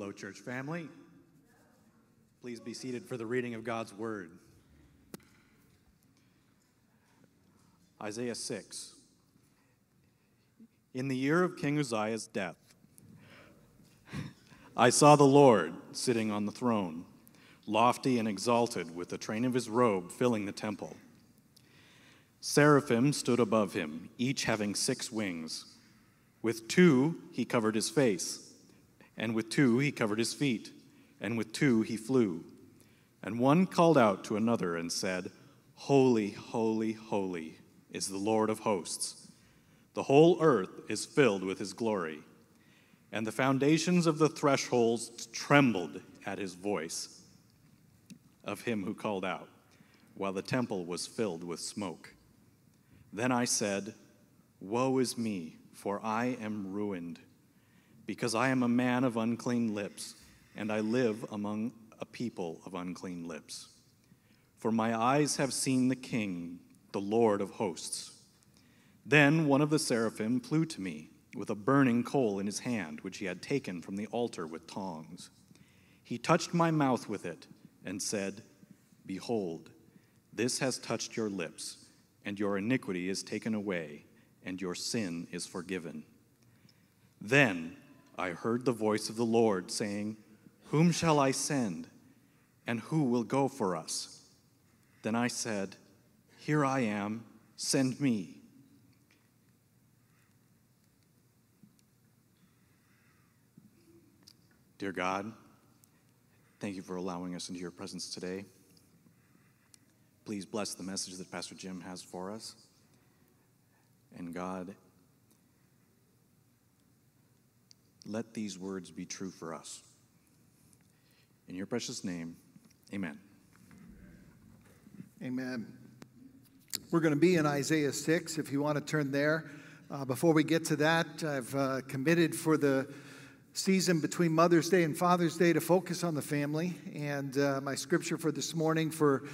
Hello, church family. Please be seated for the reading of God's word. Isaiah 6. In the year of King Uzziah's death, I saw the Lord sitting on the throne, lofty and exalted, with the train of his robe filling the temple. Seraphim stood above him, each having six wings. With two he covered his face, and with two he covered his feet, and with two he flew. And one called out to another and said, Holy, holy, holy is the Lord of hosts. The whole earth is filled with his glory. And the foundations of the thresholds trembled at his voice of him who called out, while the temple was filled with smoke. Then I said, Woe is me, for I am ruined, because I am a man of unclean lips, and I live among a people of unclean lips. For my eyes have seen the King, the Lord of hosts. Then one of the seraphim flew to me with a burning coal in his hand, which he had taken from the altar with tongs. He touched my mouth with it and said, Behold, this has touched your lips and your iniquity is taken away, and your sin is forgiven. Then I heard the voice of the Lord saying, Whom shall I send, and who will go for us? Then I said, Here I am, send me. Dear God, thank you for allowing us into your presence today. Please bless the message that Pastor Jim has for us. And God, let these words be true for us. In your precious name, amen. Amen. We're going to be in Isaiah 6 if you want to turn there. Uh, before we get to that, I've uh, committed for the season between Mother's Day and Father's Day to focus on the family. And uh, my scripture for this morning for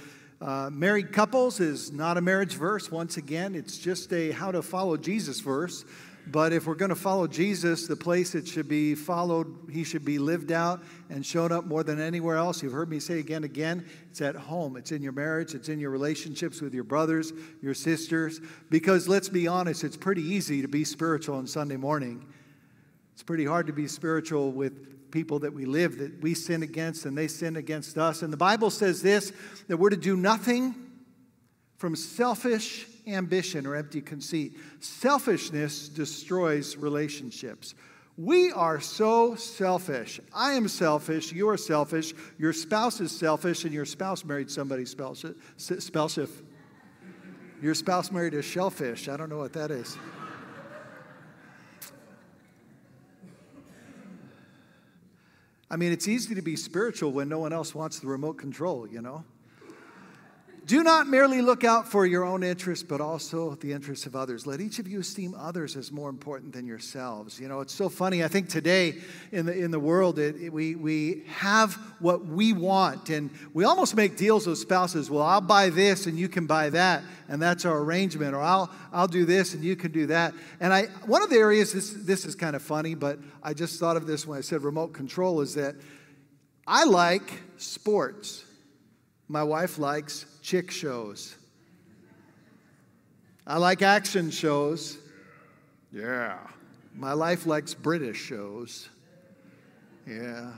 uh, married couples is not a marriage verse. Once again, it's just a how to follow Jesus verse. But if we're going to follow Jesus, the place it should be followed, he should be lived out and shown up more than anywhere else. You've heard me say again and again, it's at home. It's in your marriage, it's in your relationships with your brothers, your sisters. Because let's be honest, it's pretty easy to be spiritual on Sunday morning. It's pretty hard to be spiritual with people that we live that we sin against and they sin against us. And the Bible says this that we're to do nothing from selfish ambition or empty conceit. Selfishness destroys relationships. We are so selfish. I am selfish. You are selfish. Your spouse is selfish, and your spouse married somebody spellshift. Your spouse married a shellfish. I don't know what that is. I mean, it's easy to be spiritual when no one else wants the remote control, you know? Do not merely look out for your own interests, but also the interests of others. Let each of you esteem others as more important than yourselves. You know, it's so funny. I think today in the, in the world, it, it, we, we have what we want, and we almost make deals with spouses. Well, I'll buy this and you can buy that, and that's our arrangement. Or I'll, I'll do this and you can do that. And I, one of the areas, this, this is kind of funny, but I just thought of this when I said remote control, is that I like sports. My wife likes chick shows. I like action shows. Yeah. My life likes British shows. Yeah.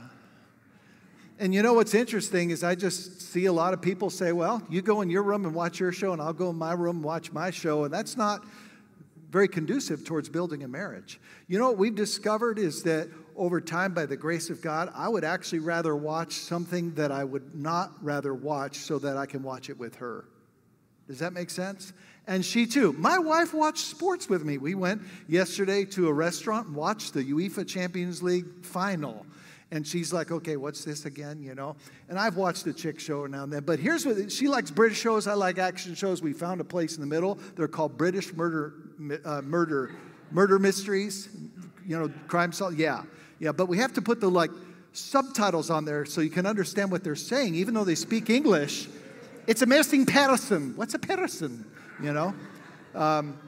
And you know what's interesting is I just see a lot of people say, well, you go in your room and watch your show, and I'll go in my room and watch my show. And that's not very conducive towards building a marriage. You know what we've discovered is that over time, by the grace of God, I would actually rather watch something that I would not rather watch so that I can watch it with her. Does that make sense? And she too. My wife watched sports with me. We went yesterday to a restaurant and watched the UEFA Champions League final. And she's like, okay, what's this again? You know? And I've watched a chick show now and then. But here's what she likes British shows. I like action shows. We found a place in the middle. They're called British murder, uh, murder, murder mysteries. You know, crime solve. Yeah. Yeah, but we have to put the like subtitles on there so you can understand what they're saying, even though they speak English. It's a missing person. What's a person? You know? Um,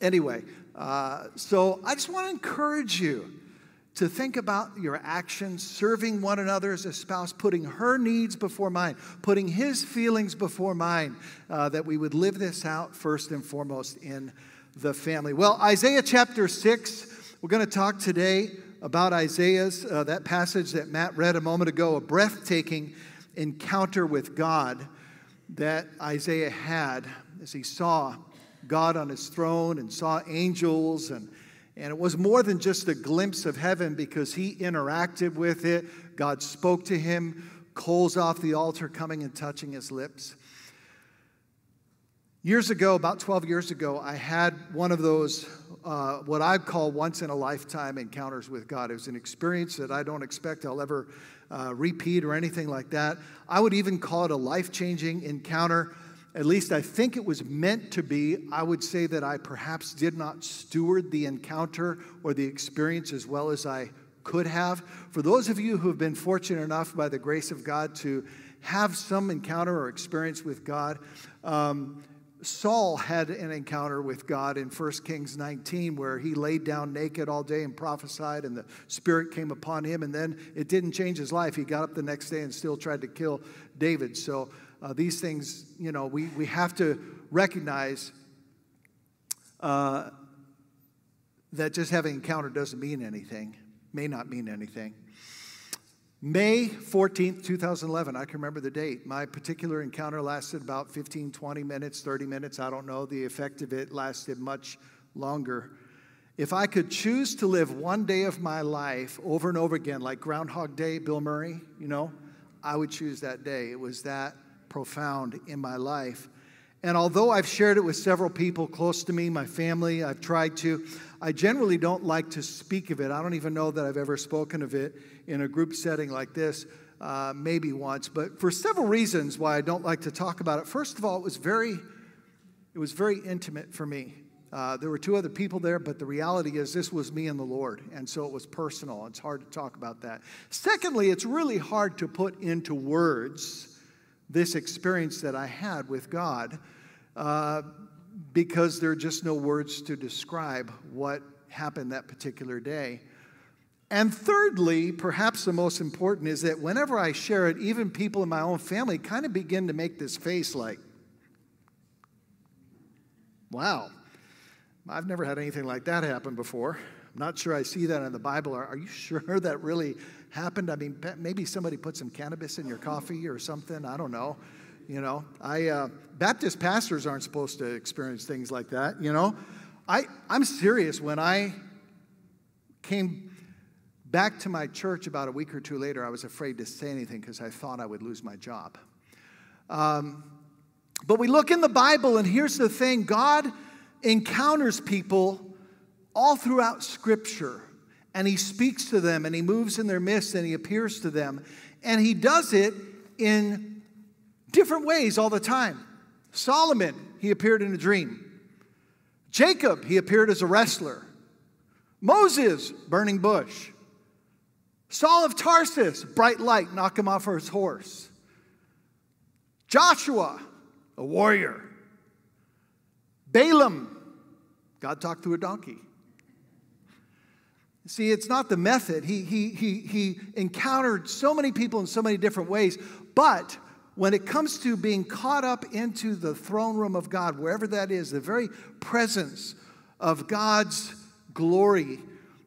anyway, uh, so I just want to encourage you to think about your actions, serving one another as a spouse, putting her needs before mine, putting his feelings before mine, uh, that we would live this out first and foremost in the family. Well, Isaiah chapter 6, we're going to talk today about Isaiah's, uh, that passage that Matt read a moment ago, a breathtaking encounter with God that Isaiah had as he saw God on his throne and saw angels and and it was more than just a glimpse of heaven because he interacted with it. God spoke to him, coals off the altar coming and touching his lips. Years ago, about 12 years ago, I had one of those, uh, what I call once in a lifetime encounters with God. It was an experience that I don't expect I'll ever uh, repeat or anything like that. I would even call it a life changing encounter at least I think it was meant to be, I would say that I perhaps did not steward the encounter or the experience as well as I could have. For those of you who have been fortunate enough by the grace of God to have some encounter or experience with God, um, Saul had an encounter with God in 1 Kings 19 where he laid down naked all day and prophesied, and the Spirit came upon him, and then it didn't change his life. He got up the next day and still tried to kill David. So uh, these things, you know, we, we have to recognize uh, that just having an encounter doesn't mean anything, may not mean anything. May 14th, 2011, I can remember the date. My particular encounter lasted about 15, 20 minutes, 30 minutes. I don't know. The effect of it lasted much longer. If I could choose to live one day of my life over and over again, like Groundhog Day, Bill Murray, you know, I would choose that day. It was that profound in my life. And although I've shared it with several people close to me, my family, I've tried to, I generally don't like to speak of it. I don't even know that I've ever spoken of it in a group setting like this, uh, maybe once. But for several reasons why I don't like to talk about it. First of all, it was very, it was very intimate for me. Uh, there were two other people there, but the reality is this was me and the Lord, and so it was personal. It's hard to talk about that. Secondly, it's really hard to put into words this experience that I had with God uh, because there are just no words to describe what happened that particular day. And thirdly, perhaps the most important is that whenever I share it, even people in my own family kind of begin to make this face like, wow, I've never had anything like that happen before. I'm not sure I see that in the Bible. Are, are you sure that really happened? I mean, maybe somebody put some cannabis in your coffee or something. I don't know. You know, I uh, Baptist pastors aren't supposed to experience things like that. You know, I I'm serious. When I came back to my church about a week or two later, I was afraid to say anything because I thought I would lose my job. Um, but we look in the Bible, and here's the thing: God encounters people all throughout Scripture and he speaks to them and he moves in their midst and he appears to them. And he does it in different ways all the time. Solomon, he appeared in a dream. Jacob, he appeared as a wrestler. Moses, burning bush. Saul of Tarsus, bright light, knock him off his horse. Joshua, a warrior. Balaam, God talked through a donkey. See, it's not the method. He, he, he, he encountered so many people in so many different ways, but when it comes to being caught up into the throne room of God, wherever that is, the very presence of God's glory,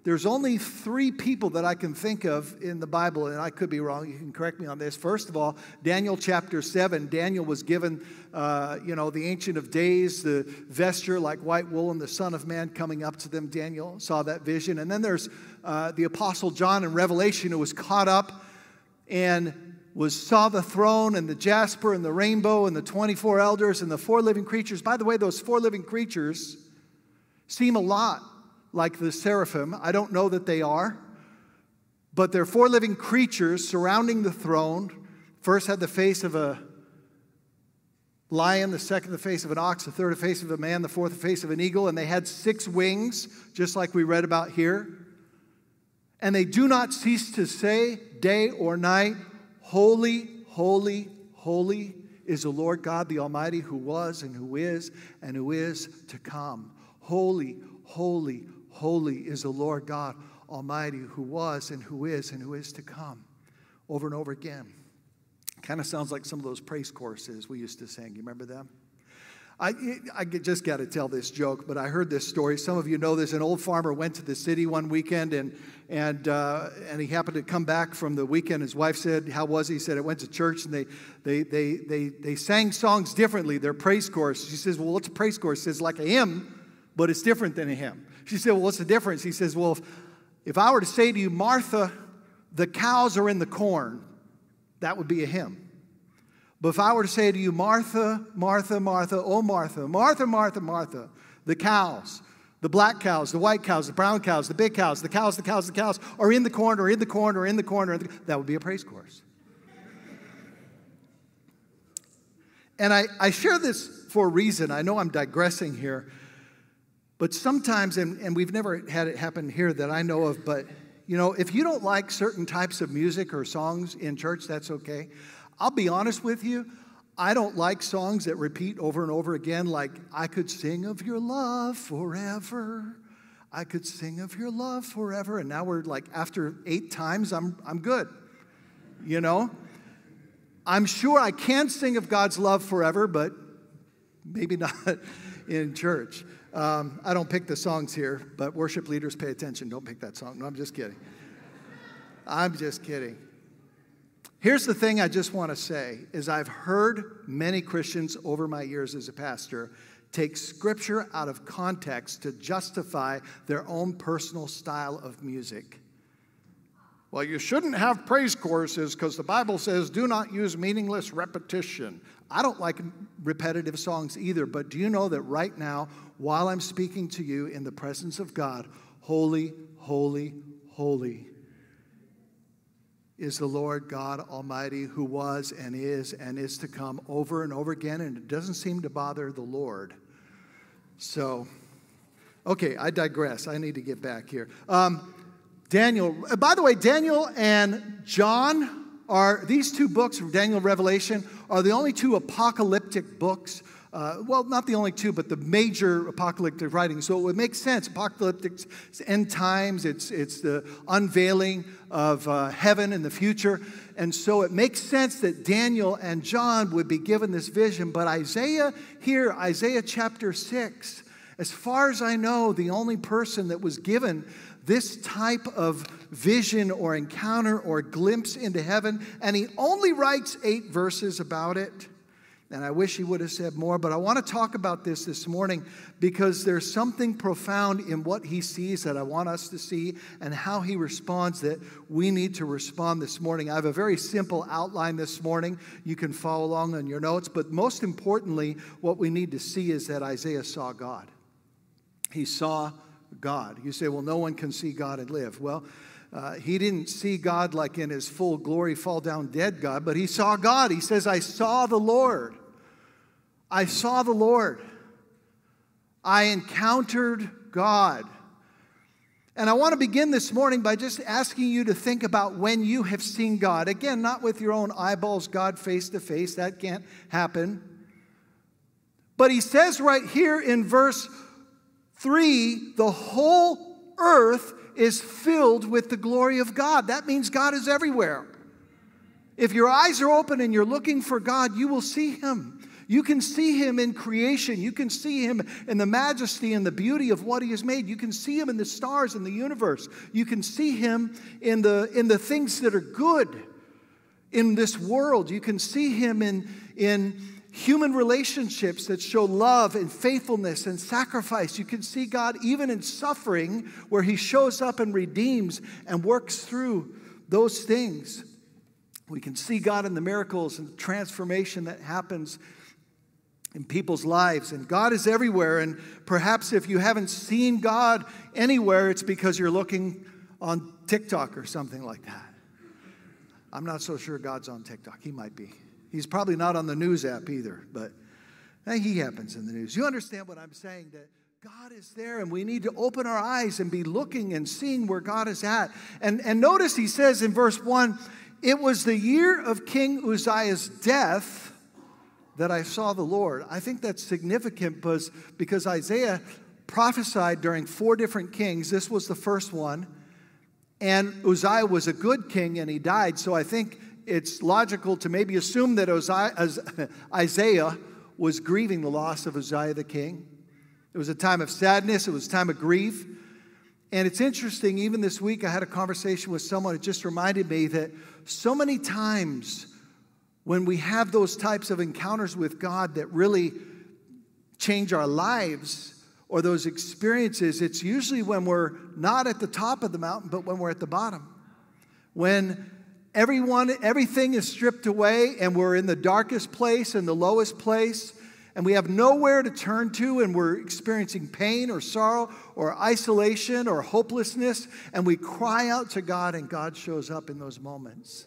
there's only three people that I can think of in the Bible, and I could be wrong. You can correct me on this. First of all, Daniel chapter 7. Daniel was given, uh, you know, the Ancient of Days, the vesture like white wool, and the Son of Man coming up to them. Daniel saw that vision. And then there's uh, the Apostle John in Revelation who was caught up and was saw the throne and the jasper and the rainbow and the 24 elders and the four living creatures. By the way, those four living creatures seem a lot like the seraphim. I don't know that they are, but they're four living creatures surrounding the throne. First had the face of a lion, the second the face of an ox, the third the face of a man, the fourth the face of an eagle, and they had six wings, just like we read about here. And they do not cease to say day or night, Holy, holy, holy is the Lord God the Almighty, who was and who is and who is to come. Holy, holy, Holy is the Lord God Almighty, who was and who is and who is to come, over and over again. Kind of sounds like some of those praise choruses we used to sing. You remember them? I, I just got to tell this joke, but I heard this story. Some of you know this. An old farmer went to the city one weekend, and and uh, and he happened to come back from the weekend. His wife said, "How was he?" He said, "I went to church, and they they they they they sang songs differently. They're praise chorus." She says, "Well, what's a praise chorus?" He says, "Like a hymn, but it's different than a hymn." She said, "Well, what's the difference?" He says, "Well, if, if I were to say to you, Martha, the cows are in the corn, that would be a hymn." But if I were to say to you, Martha, Martha, Martha, oh Martha, Martha, Martha, Martha, the cows, the black cows, the white cows, the brown cows, the big cows, the cows, the cows, the cows are in the corn, or in the corn, or in the corn, or the, that would be a praise chorus. And I, I share this for a reason. I know I'm digressing here, but sometimes, and, and we've never had it happen here that I know of, but you know, if you don't like certain types of music or songs in church, that's okay. I'll be honest with you, I don't like songs that repeat over and over again, like, I could sing of your love forever. I could sing of your love forever. And now we're like, after eight times, I'm, I'm good. You know? I'm sure I can sing of God's love forever, but maybe not in church. Um, I don't pick the songs here, but worship leaders pay attention. Don't pick that song. No, I'm just kidding. I'm just kidding. Here's the thing I just want to say is I've heard many Christians over my years as a pastor take scripture out of context to justify their own personal style of music. Well, you shouldn't have praise choruses because the Bible says do not use meaningless repetition. I don't like repetitive songs either, but do you know that right now, while I'm speaking to you in the presence of God, holy, holy, holy is the Lord God Almighty who was and is and is to come over and over again, and it doesn't seem to bother the Lord. So, okay, I digress. I need to get back here. Um, Daniel, uh, by the way, Daniel and John are these two books Daniel Revelation are the only two apocalyptic books uh, well, not the only two, but the major apocalyptic writings. So it would make sense. Apocalyptic end times, it's, it's the unveiling of uh, heaven in the future. And so it makes sense that Daniel and John would be given this vision. But Isaiah here, Isaiah chapter 6, as far as I know, the only person that was given this type of vision or encounter or glimpse into heaven, and he only writes eight verses about it and I wish he would have said more, but I want to talk about this this morning because there's something profound in what he sees that I want us to see and how he responds that we need to respond this morning. I have a very simple outline this morning. You can follow along on your notes, but most importantly, what we need to see is that Isaiah saw God. He saw God. You say, well, no one can see God and live. Well, uh, he didn't see God like in his full glory, fall down dead God, but he saw God. He says, I saw the Lord. I saw the Lord. I encountered God. And I want to begin this morning by just asking you to think about when you have seen God. Again, not with your own eyeballs, God face to face, that can't happen. But he says right here in verse 3 the whole earth is filled with the glory of God. That means God is everywhere. If your eyes are open and you're looking for God, you will see him. You can see him in creation. You can see him in the majesty and the beauty of what he has made. You can see him in the stars in the universe. You can see him in the, in the things that are good in this world. You can see him in, in human relationships that show love and faithfulness and sacrifice. You can see God even in suffering, where he shows up and redeems and works through those things. We can see God in the miracles and the transformation that happens in people's lives. And God is everywhere. And perhaps if you haven't seen God anywhere, it's because you're looking on TikTok or something like that. I'm not so sure God's on TikTok. He might be. He's probably not on the news app either, but he happens in the news. You understand what I'm saying? That God is there, and we need to open our eyes and be looking and seeing where God is at. And, and notice he says in verse 1 it was the year of King Uzziah's death that I saw the Lord. I think that's significant because, because Isaiah prophesied during four different kings. This was the first one. And Uzziah was a good king and he died. So I think it's logical to maybe assume that Isaiah was grieving the loss of Uzziah the king. It was a time of sadness, it was a time of grief. And it's interesting, even this week, I had a conversation with someone. It just reminded me that so many times when we have those types of encounters with God that really change our lives or those experiences, it's usually when we're not at the top of the mountain, but when we're at the bottom. When everyone, everything is stripped away and we're in the darkest place and the lowest place and we have nowhere to turn to, and we're experiencing pain or sorrow or isolation or hopelessness, and we cry out to God, and God shows up in those moments.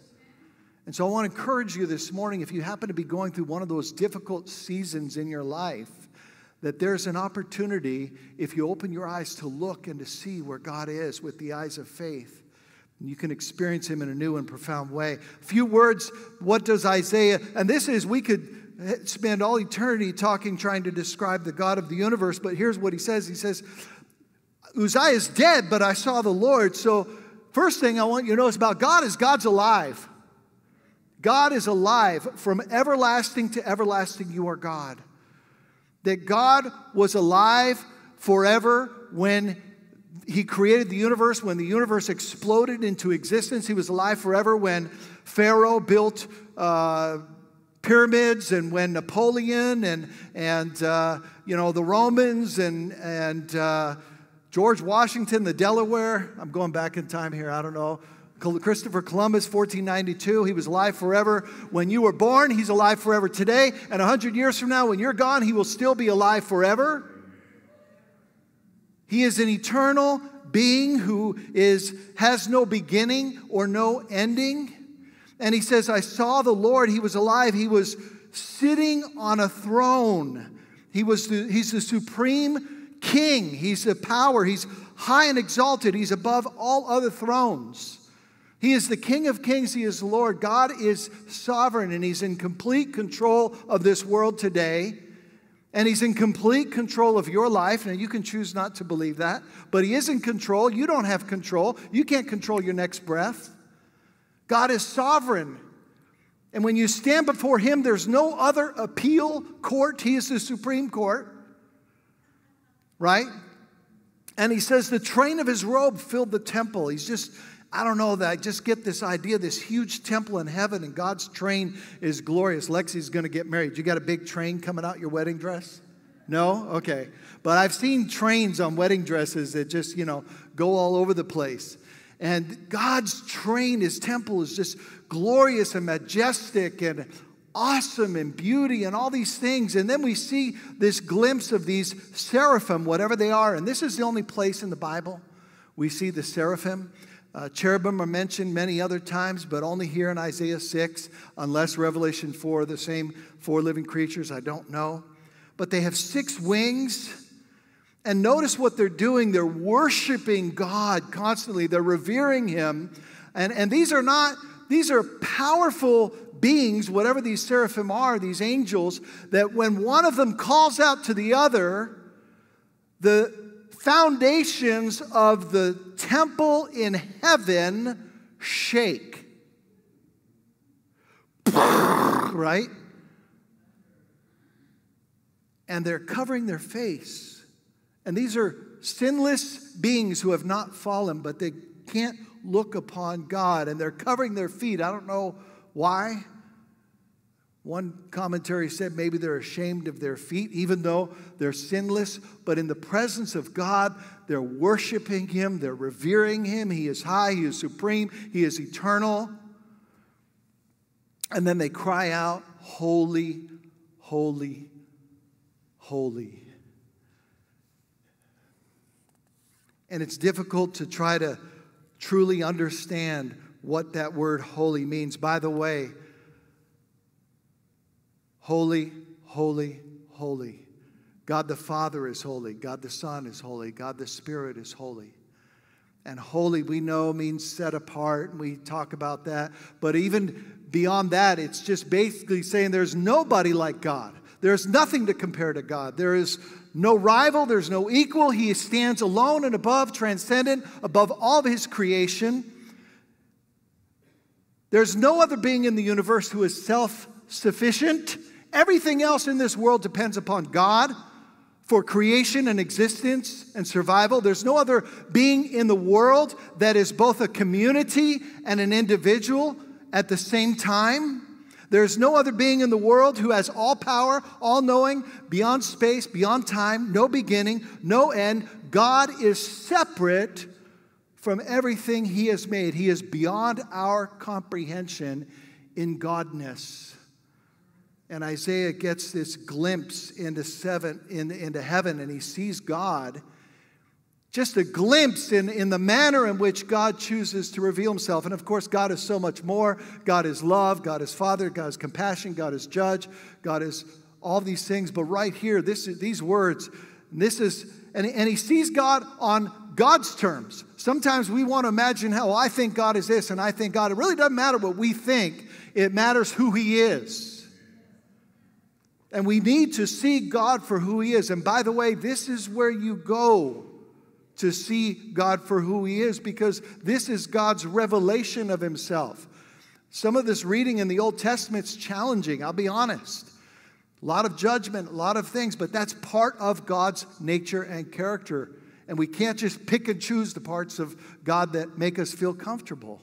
And so I want to encourage you this morning if you happen to be going through one of those difficult seasons in your life, that there's an opportunity if you open your eyes to look and to see where God is with the eyes of faith. You can experience him in a new and profound way. A few words, what does Isaiah, and this is, we could spend all eternity talking, trying to describe the God of the universe, but here's what he says He says, Uzziah is dead, but I saw the Lord. So, first thing I want you to is about God is God's alive. God is alive. From everlasting to everlasting, you are God. That God was alive forever when He created the universe, when the universe exploded into existence. He was alive forever when Pharaoh built. Uh, pyramids and when Napoleon and, and uh, you know, the Romans and, and uh, George Washington, the Delaware, I'm going back in time here, I don't know. Christopher Columbus, 1492, he was alive forever. When you were born, he's alive forever today. And 100 years from now, when you're gone, he will still be alive forever. He is an eternal being who is, has no beginning or no ending. And he says, I saw the Lord. He was alive. He was sitting on a throne. He was the, he's the supreme king. He's the power. He's high and exalted. He's above all other thrones. He is the King of kings. He is Lord. God is sovereign and He's in complete control of this world today. And He's in complete control of your life. Now, you can choose not to believe that, but He is in control. You don't have control. You can't control your next breath. God is sovereign. And when you stand before Him, there's no other appeal court. He is the Supreme Court, right? And He says the train of His robe filled the temple. He's just, I don't know that. I just get this idea this huge temple in heaven, and God's train is glorious. Lexi's going to get married. You got a big train coming out your wedding dress? No? Okay. But I've seen trains on wedding dresses that just, you know, go all over the place. And God's train, his temple is just glorious and majestic and awesome and beauty and all these things. And then we see this glimpse of these seraphim, whatever they are. And this is the only place in the Bible we see the seraphim. Uh, cherubim are mentioned many other times, but only here in Isaiah 6, unless Revelation 4, the same four living creatures, I don't know. But they have six wings and notice what they're doing. They're worshiping God constantly, they're revering Him. And, and these are not, these are powerful beings, whatever these seraphim are, these angels, that when one of them calls out to the other, the foundations of the temple in heaven shake. right? And they're covering their face and these are sinless beings who have not fallen, but they can't look upon God and they're covering their feet. I don't know why. One commentary said maybe they're ashamed of their feet, even though they're sinless, but in the presence of God, they're worshiping Him, they're revering Him. He is high, He is supreme, He is eternal. And then they cry out, Holy, holy, holy And it's difficult to try to truly understand what that word holy means. By the way, holy, holy, holy. God the Father is holy. God the Son is holy. God the Spirit is holy. And holy, we know, means set apart, and we talk about that. But even beyond that, it's just basically saying there's nobody like God. There's nothing to compare to God. There is no rival, there's no equal. He stands alone and above, transcendent, above all of his creation. There's no other being in the universe who is self sufficient. Everything else in this world depends upon God for creation and existence and survival. There's no other being in the world that is both a community and an individual at the same time. There's no other being in the world who has all power, all knowing, beyond space, beyond time, no beginning, no end. God is separate from everything He has made. He is beyond our comprehension in Godness. And Isaiah gets this glimpse into, seven, in, into heaven and he sees God. Just a glimpse in, in the manner in which God chooses to reveal himself. And of course, God is so much more. God is love, God is Father, God is compassion, God is judge, God is all these things. But right here, this these words, this is, and, and he sees God on God's terms. Sometimes we want to imagine how oh, I think God is this and I think God. It really doesn't matter what we think, it matters who He is. And we need to see God for who He is. And by the way, this is where you go to see God for who He is because this is God's revelation of Himself. Some of this reading in the Old Testament's challenging, I'll be honest. A lot of judgment, a lot of things, but that's part of God's nature and character. And we can't just pick and choose the parts of God that make us feel comfortable.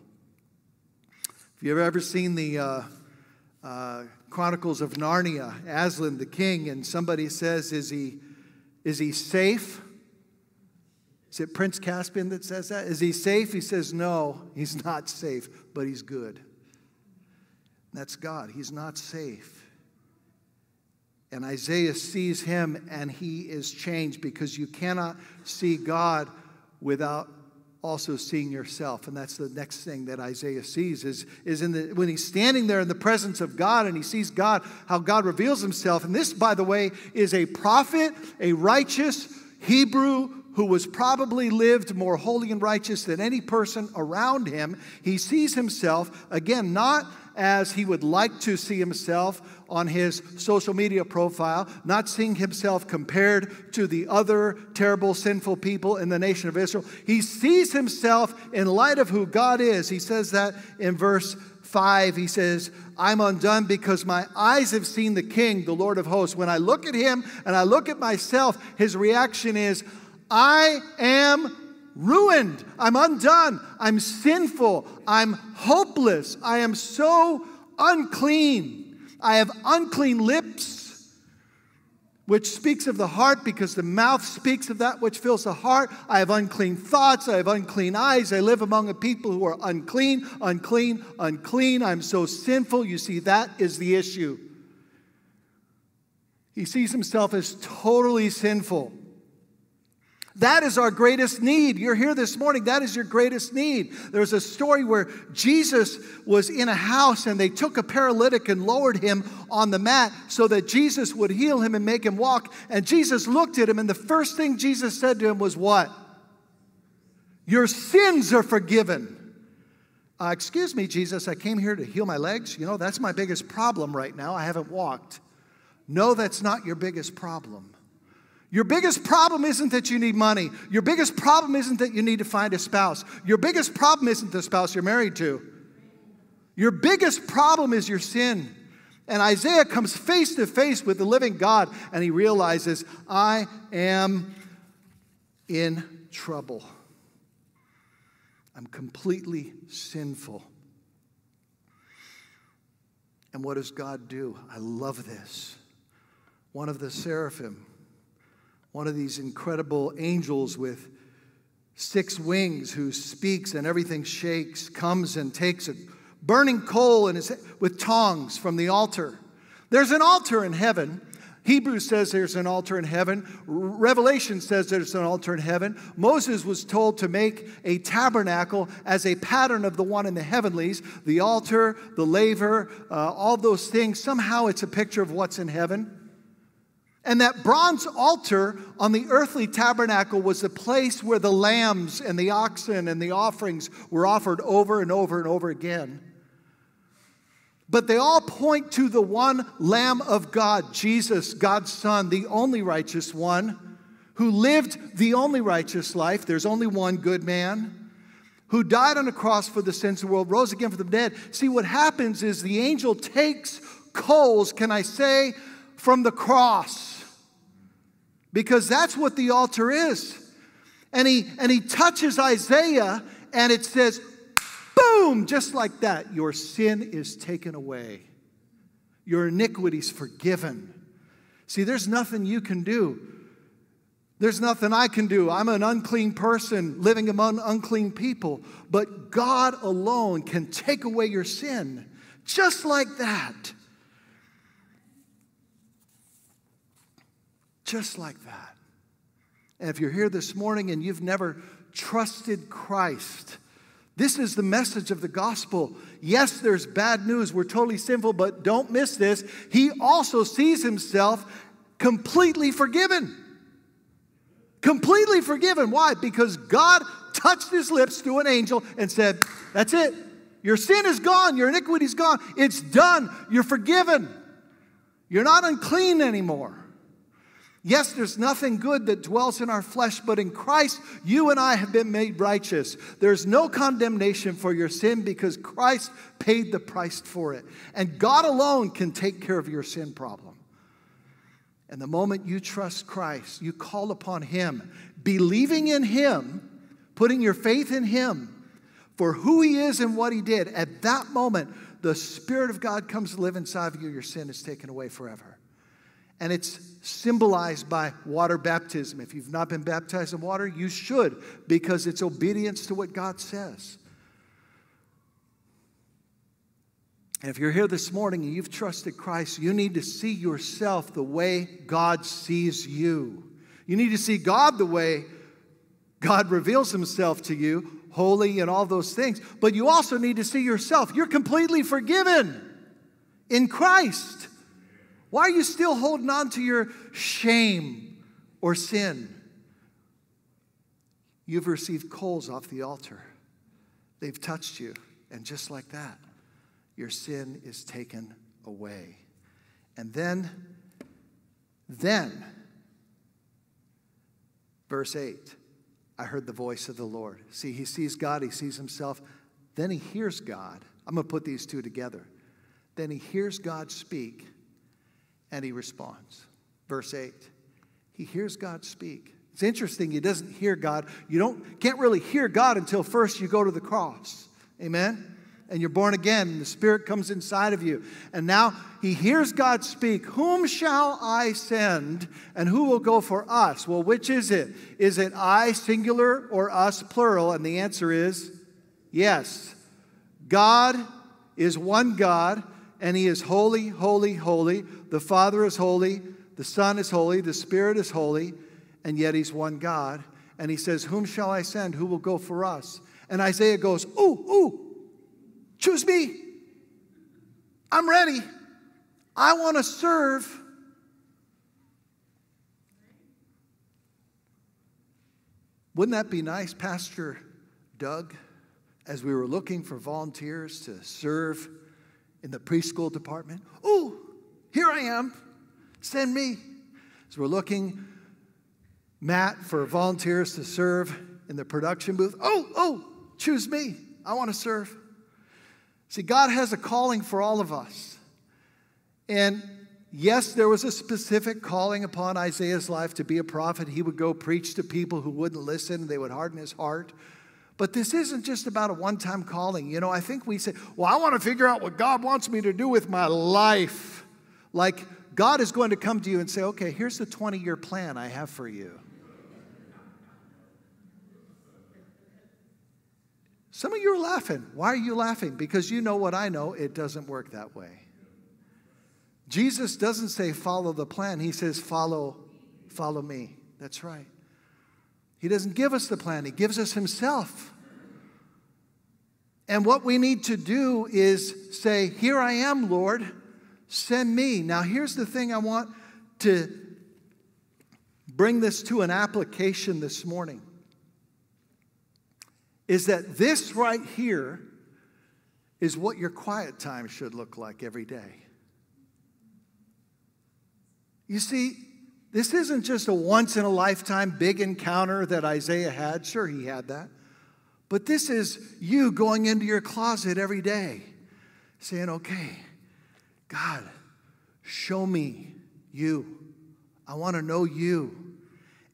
If you've ever seen the uh, uh, Chronicles of Narnia, Aslan the king, and somebody says, Is he, is he safe? Is it Prince Caspian that says that? Is he safe? He says, No, he's not safe, but he's good. That's God. He's not safe. And Isaiah sees him and he is changed because you cannot see God without also seeing yourself. And that's the next thing that Isaiah sees is, is in the, when he's standing there in the presence of God and he sees God, how God reveals himself. And this, by the way, is a prophet, a righteous Hebrew who was probably lived more holy and righteous than any person around him. He sees himself, again, not as he would like to see himself on his social media profile, not seeing himself compared to the other terrible, sinful people in the nation of Israel. He sees himself in light of who God is. He says that in verse 5. He says, I'm undone because my eyes have seen the King, the Lord of hosts. When I look at him and I look at myself, his reaction is, I am ruined. I'm undone. I'm sinful. I'm hopeless. I am so unclean. I have unclean lips, which speaks of the heart because the mouth speaks of that which fills the heart. I have unclean thoughts. I have unclean eyes. I live among a people who are unclean, unclean, unclean. I'm so sinful. You see, that is the issue. He sees himself as totally sinful. That is our greatest need. You're here this morning. That is your greatest need. There's a story where Jesus was in a house and they took a paralytic and lowered him on the mat so that Jesus would heal him and make him walk. And Jesus looked at him, and the first thing Jesus said to him was, What? Your sins are forgiven. Uh, excuse me, Jesus, I came here to heal my legs. You know, that's my biggest problem right now. I haven't walked. No, that's not your biggest problem. Your biggest problem isn't that you need money. Your biggest problem isn't that you need to find a spouse. Your biggest problem isn't the spouse you're married to. Your biggest problem is your sin. And Isaiah comes face to face with the living God and he realizes, I am in trouble. I'm completely sinful. And what does God do? I love this. One of the seraphim one of these incredible angels with six wings who speaks and everything shakes, comes and takes a burning coal and with tongs from the altar. There's an altar in heaven. Hebrews says there's an altar in heaven. Revelation says there's an altar in heaven. Moses was told to make a tabernacle as a pattern of the one in the heavenlies. The altar, the laver, uh, all those things. Somehow it's a picture of what's in heaven. And that bronze altar on the earthly tabernacle was the place where the lambs and the oxen and the offerings were offered over and over and over again. But they all point to the one Lamb of God, Jesus, God's Son, the only righteous one, who lived the only righteous life. There's only one good man, who died on a cross for the sins of the world, rose again from the dead. See, what happens is the angel takes coals, can I say, from the cross, because that's what the altar is. And he, and he touches Isaiah, and it says, Boom! Just like that, your sin is taken away, your iniquities forgiven. See, there's nothing you can do. There's nothing I can do. I'm an unclean person living among unclean people. But God alone can take away your sin just like that. Just like that. And if you're here this morning and you've never trusted Christ, this is the message of the gospel. Yes, there's bad news. We're totally sinful, but don't miss this. He also sees himself completely forgiven. Completely forgiven. Why? Because God touched his lips through an angel and said, That's it. Your sin is gone. Your iniquity is gone. It's done. You're forgiven. You're not unclean anymore. Yes, there's nothing good that dwells in our flesh, but in Christ, you and I have been made righteous. There's no condemnation for your sin because Christ paid the price for it. And God alone can take care of your sin problem. And the moment you trust Christ, you call upon Him, believing in Him, putting your faith in Him for who He is and what He did, at that moment, the Spirit of God comes to live inside of you. Your sin is taken away forever. And it's symbolized by water baptism. If you've not been baptized in water, you should because it's obedience to what God says. And if you're here this morning and you've trusted Christ, you need to see yourself the way God sees you. You need to see God the way God reveals himself to you, holy and all those things. But you also need to see yourself. You're completely forgiven in Christ. Why are you still holding on to your shame or sin? You've received coals off the altar. They've touched you. And just like that, your sin is taken away. And then, then, verse 8, I heard the voice of the Lord. See, he sees God, he sees himself. Then he hears God. I'm going to put these two together. Then he hears God speak and he responds. Verse 8. He hears God speak. It's interesting, he doesn't hear God. You don't can't really hear God until first you go to the cross. Amen? And you're born again, and the Spirit comes inside of you. And now he hears God speak, Whom shall I send, and who will go for us? Well, which is it? Is it I, singular, or us, plural? And the answer is yes. God is one God, and He is holy, holy, holy. The Father is holy, the Son is holy, the Spirit is holy, and yet He's one God. And He says, Whom shall I send? Who will go for us? And Isaiah goes, Ooh, ooh, choose me. I'm ready. I want to serve. Wouldn't that be nice, Pastor Doug, as we were looking for volunteers to serve in the preschool department? Oh, here I am. Send me. As we're looking, Matt, for volunteers to serve in the production booth. Oh, oh, choose me. I want to serve. See, God has a calling for all of us. And yes, there was a specific calling upon Isaiah's life to be a prophet. He would go preach to people who wouldn't listen, they would harden his heart. But this isn't just about a one time calling. You know, I think we say, well, I want to figure out what God wants me to do with my life. Like, God is going to come to you and say, okay, here's the 20 year plan I have for you. Some of you are laughing. Why are you laughing? Because you know what I know, it doesn't work that way. Jesus doesn't say follow the plan, he says follow follow me. That's right. He doesn't give us the plan, He gives us Himself. And what we need to do is say, Here I am, Lord, send me. Now, here's the thing I want to bring this to an application this morning is that this right here is what your quiet time should look like every day. You see, this isn't just a once in a lifetime big encounter that Isaiah had. Sure, he had that. But this is you going into your closet every day saying, okay, God, show me you. I want to know you.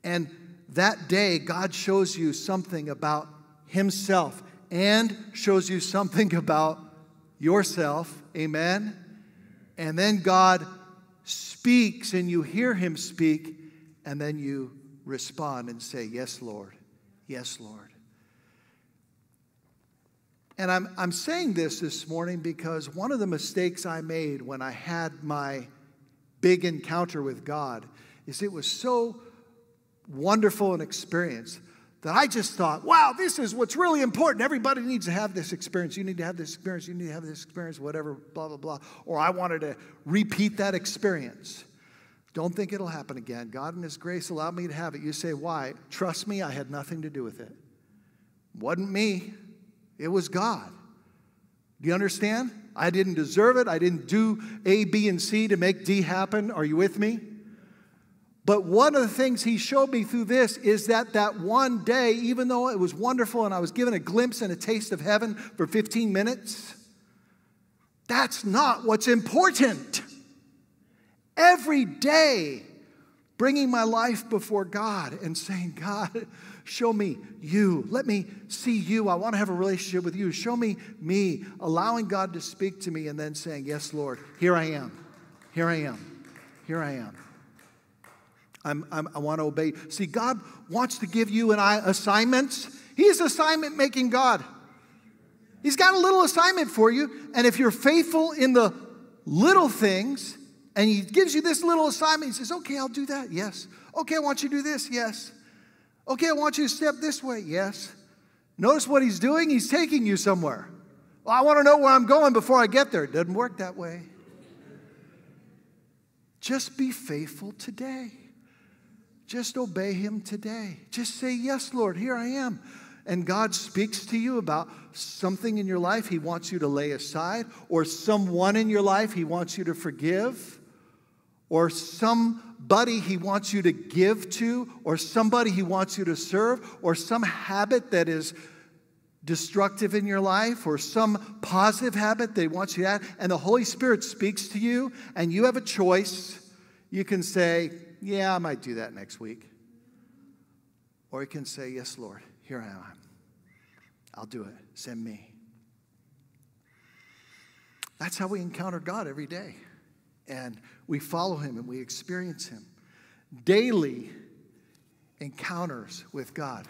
And that day, God shows you something about Himself and shows you something about yourself. Amen. And then God speaks and you hear him speak, and then you respond and say, Yes, Lord. Yes, Lord. And I'm, I'm saying this this morning because one of the mistakes I made when I had my big encounter with God is it was so wonderful an experience that I just thought, wow, this is what's really important. Everybody needs to have this experience. You need to have this experience. You need to have this experience, whatever, blah, blah, blah. Or I wanted to repeat that experience. Don't think it'll happen again. God in His grace allowed me to have it. You say, why? Trust me, I had nothing to do with it. Wasn't me, it was God. Do you understand? I didn't deserve it. I didn't do A, B, and C to make D happen. Are you with me? But one of the things he showed me through this is that that one day, even though it was wonderful and I was given a glimpse and a taste of heaven for 15 minutes, that's not what's important. Every day, bringing my life before God and saying, God, show me you. Let me see you. I want to have a relationship with you. Show me me. Allowing God to speak to me and then saying, Yes, Lord, here I am. Here I am. Here I am. I'm, I'm, i want to obey. See, God wants to give you and I assignments. He's assignment making God. He's got a little assignment for you. And if you're faithful in the little things, and He gives you this little assignment, He says, Okay, I'll do that. Yes. Okay, I want you to do this. Yes. Okay, I want you to step this way. Yes. Notice what He's doing? He's taking you somewhere. Well, I want to know where I'm going before I get there. It doesn't work that way. Just be faithful today. Just obey Him today. Just say, Yes, Lord, here I am. And God speaks to you about something in your life He wants you to lay aside, or someone in your life He wants you to forgive, or somebody He wants you to give to, or somebody He wants you to serve, or some habit that is destructive in your life or some positive habit that he wants you to have, and the Holy Spirit speaks to you, and you have a choice. You can say, yeah, I might do that next week. Or he can say, Yes, Lord, here I am. I'll do it. Send me. That's how we encounter God every day. And we follow him and we experience him. Daily encounters with God.